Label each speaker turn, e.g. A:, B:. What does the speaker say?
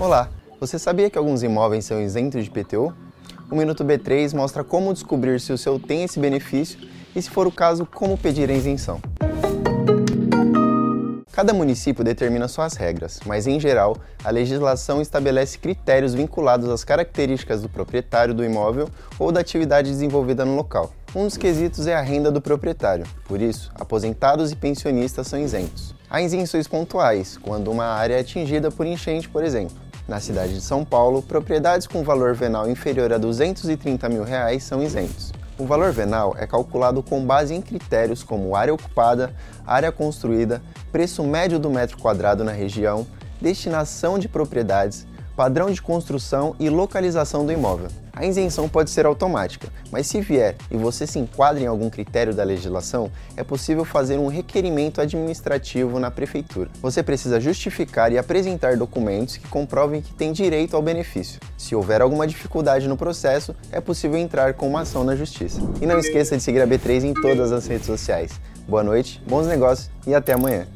A: Olá, você sabia que alguns imóveis são isentos de PTU? O Minuto B3 mostra como descobrir se o seu tem esse benefício e, se for o caso, como pedir a isenção. Cada município determina suas regras, mas em geral, a legislação estabelece critérios vinculados às características do proprietário do imóvel ou da atividade desenvolvida no local. Um dos quesitos é a renda do proprietário, por isso, aposentados e pensionistas são isentos. Há isenções pontuais, quando uma área é atingida por enchente, por exemplo. Na cidade de São Paulo, propriedades com valor venal inferior a 230 mil reais são isentos. O valor venal é calculado com base em critérios como área ocupada, área construída, preço médio do metro quadrado na região, destinação de propriedades, padrão de construção e localização do imóvel. A isenção pode ser automática, mas se vier e você se enquadra em algum critério da legislação, é possível fazer um requerimento administrativo na prefeitura. Você precisa justificar e apresentar documentos que comprovem que tem direito ao benefício. Se houver alguma dificuldade no processo, é possível entrar com uma ação na justiça. E não esqueça de seguir a B3 em todas as redes sociais. Boa noite, bons negócios e até amanhã.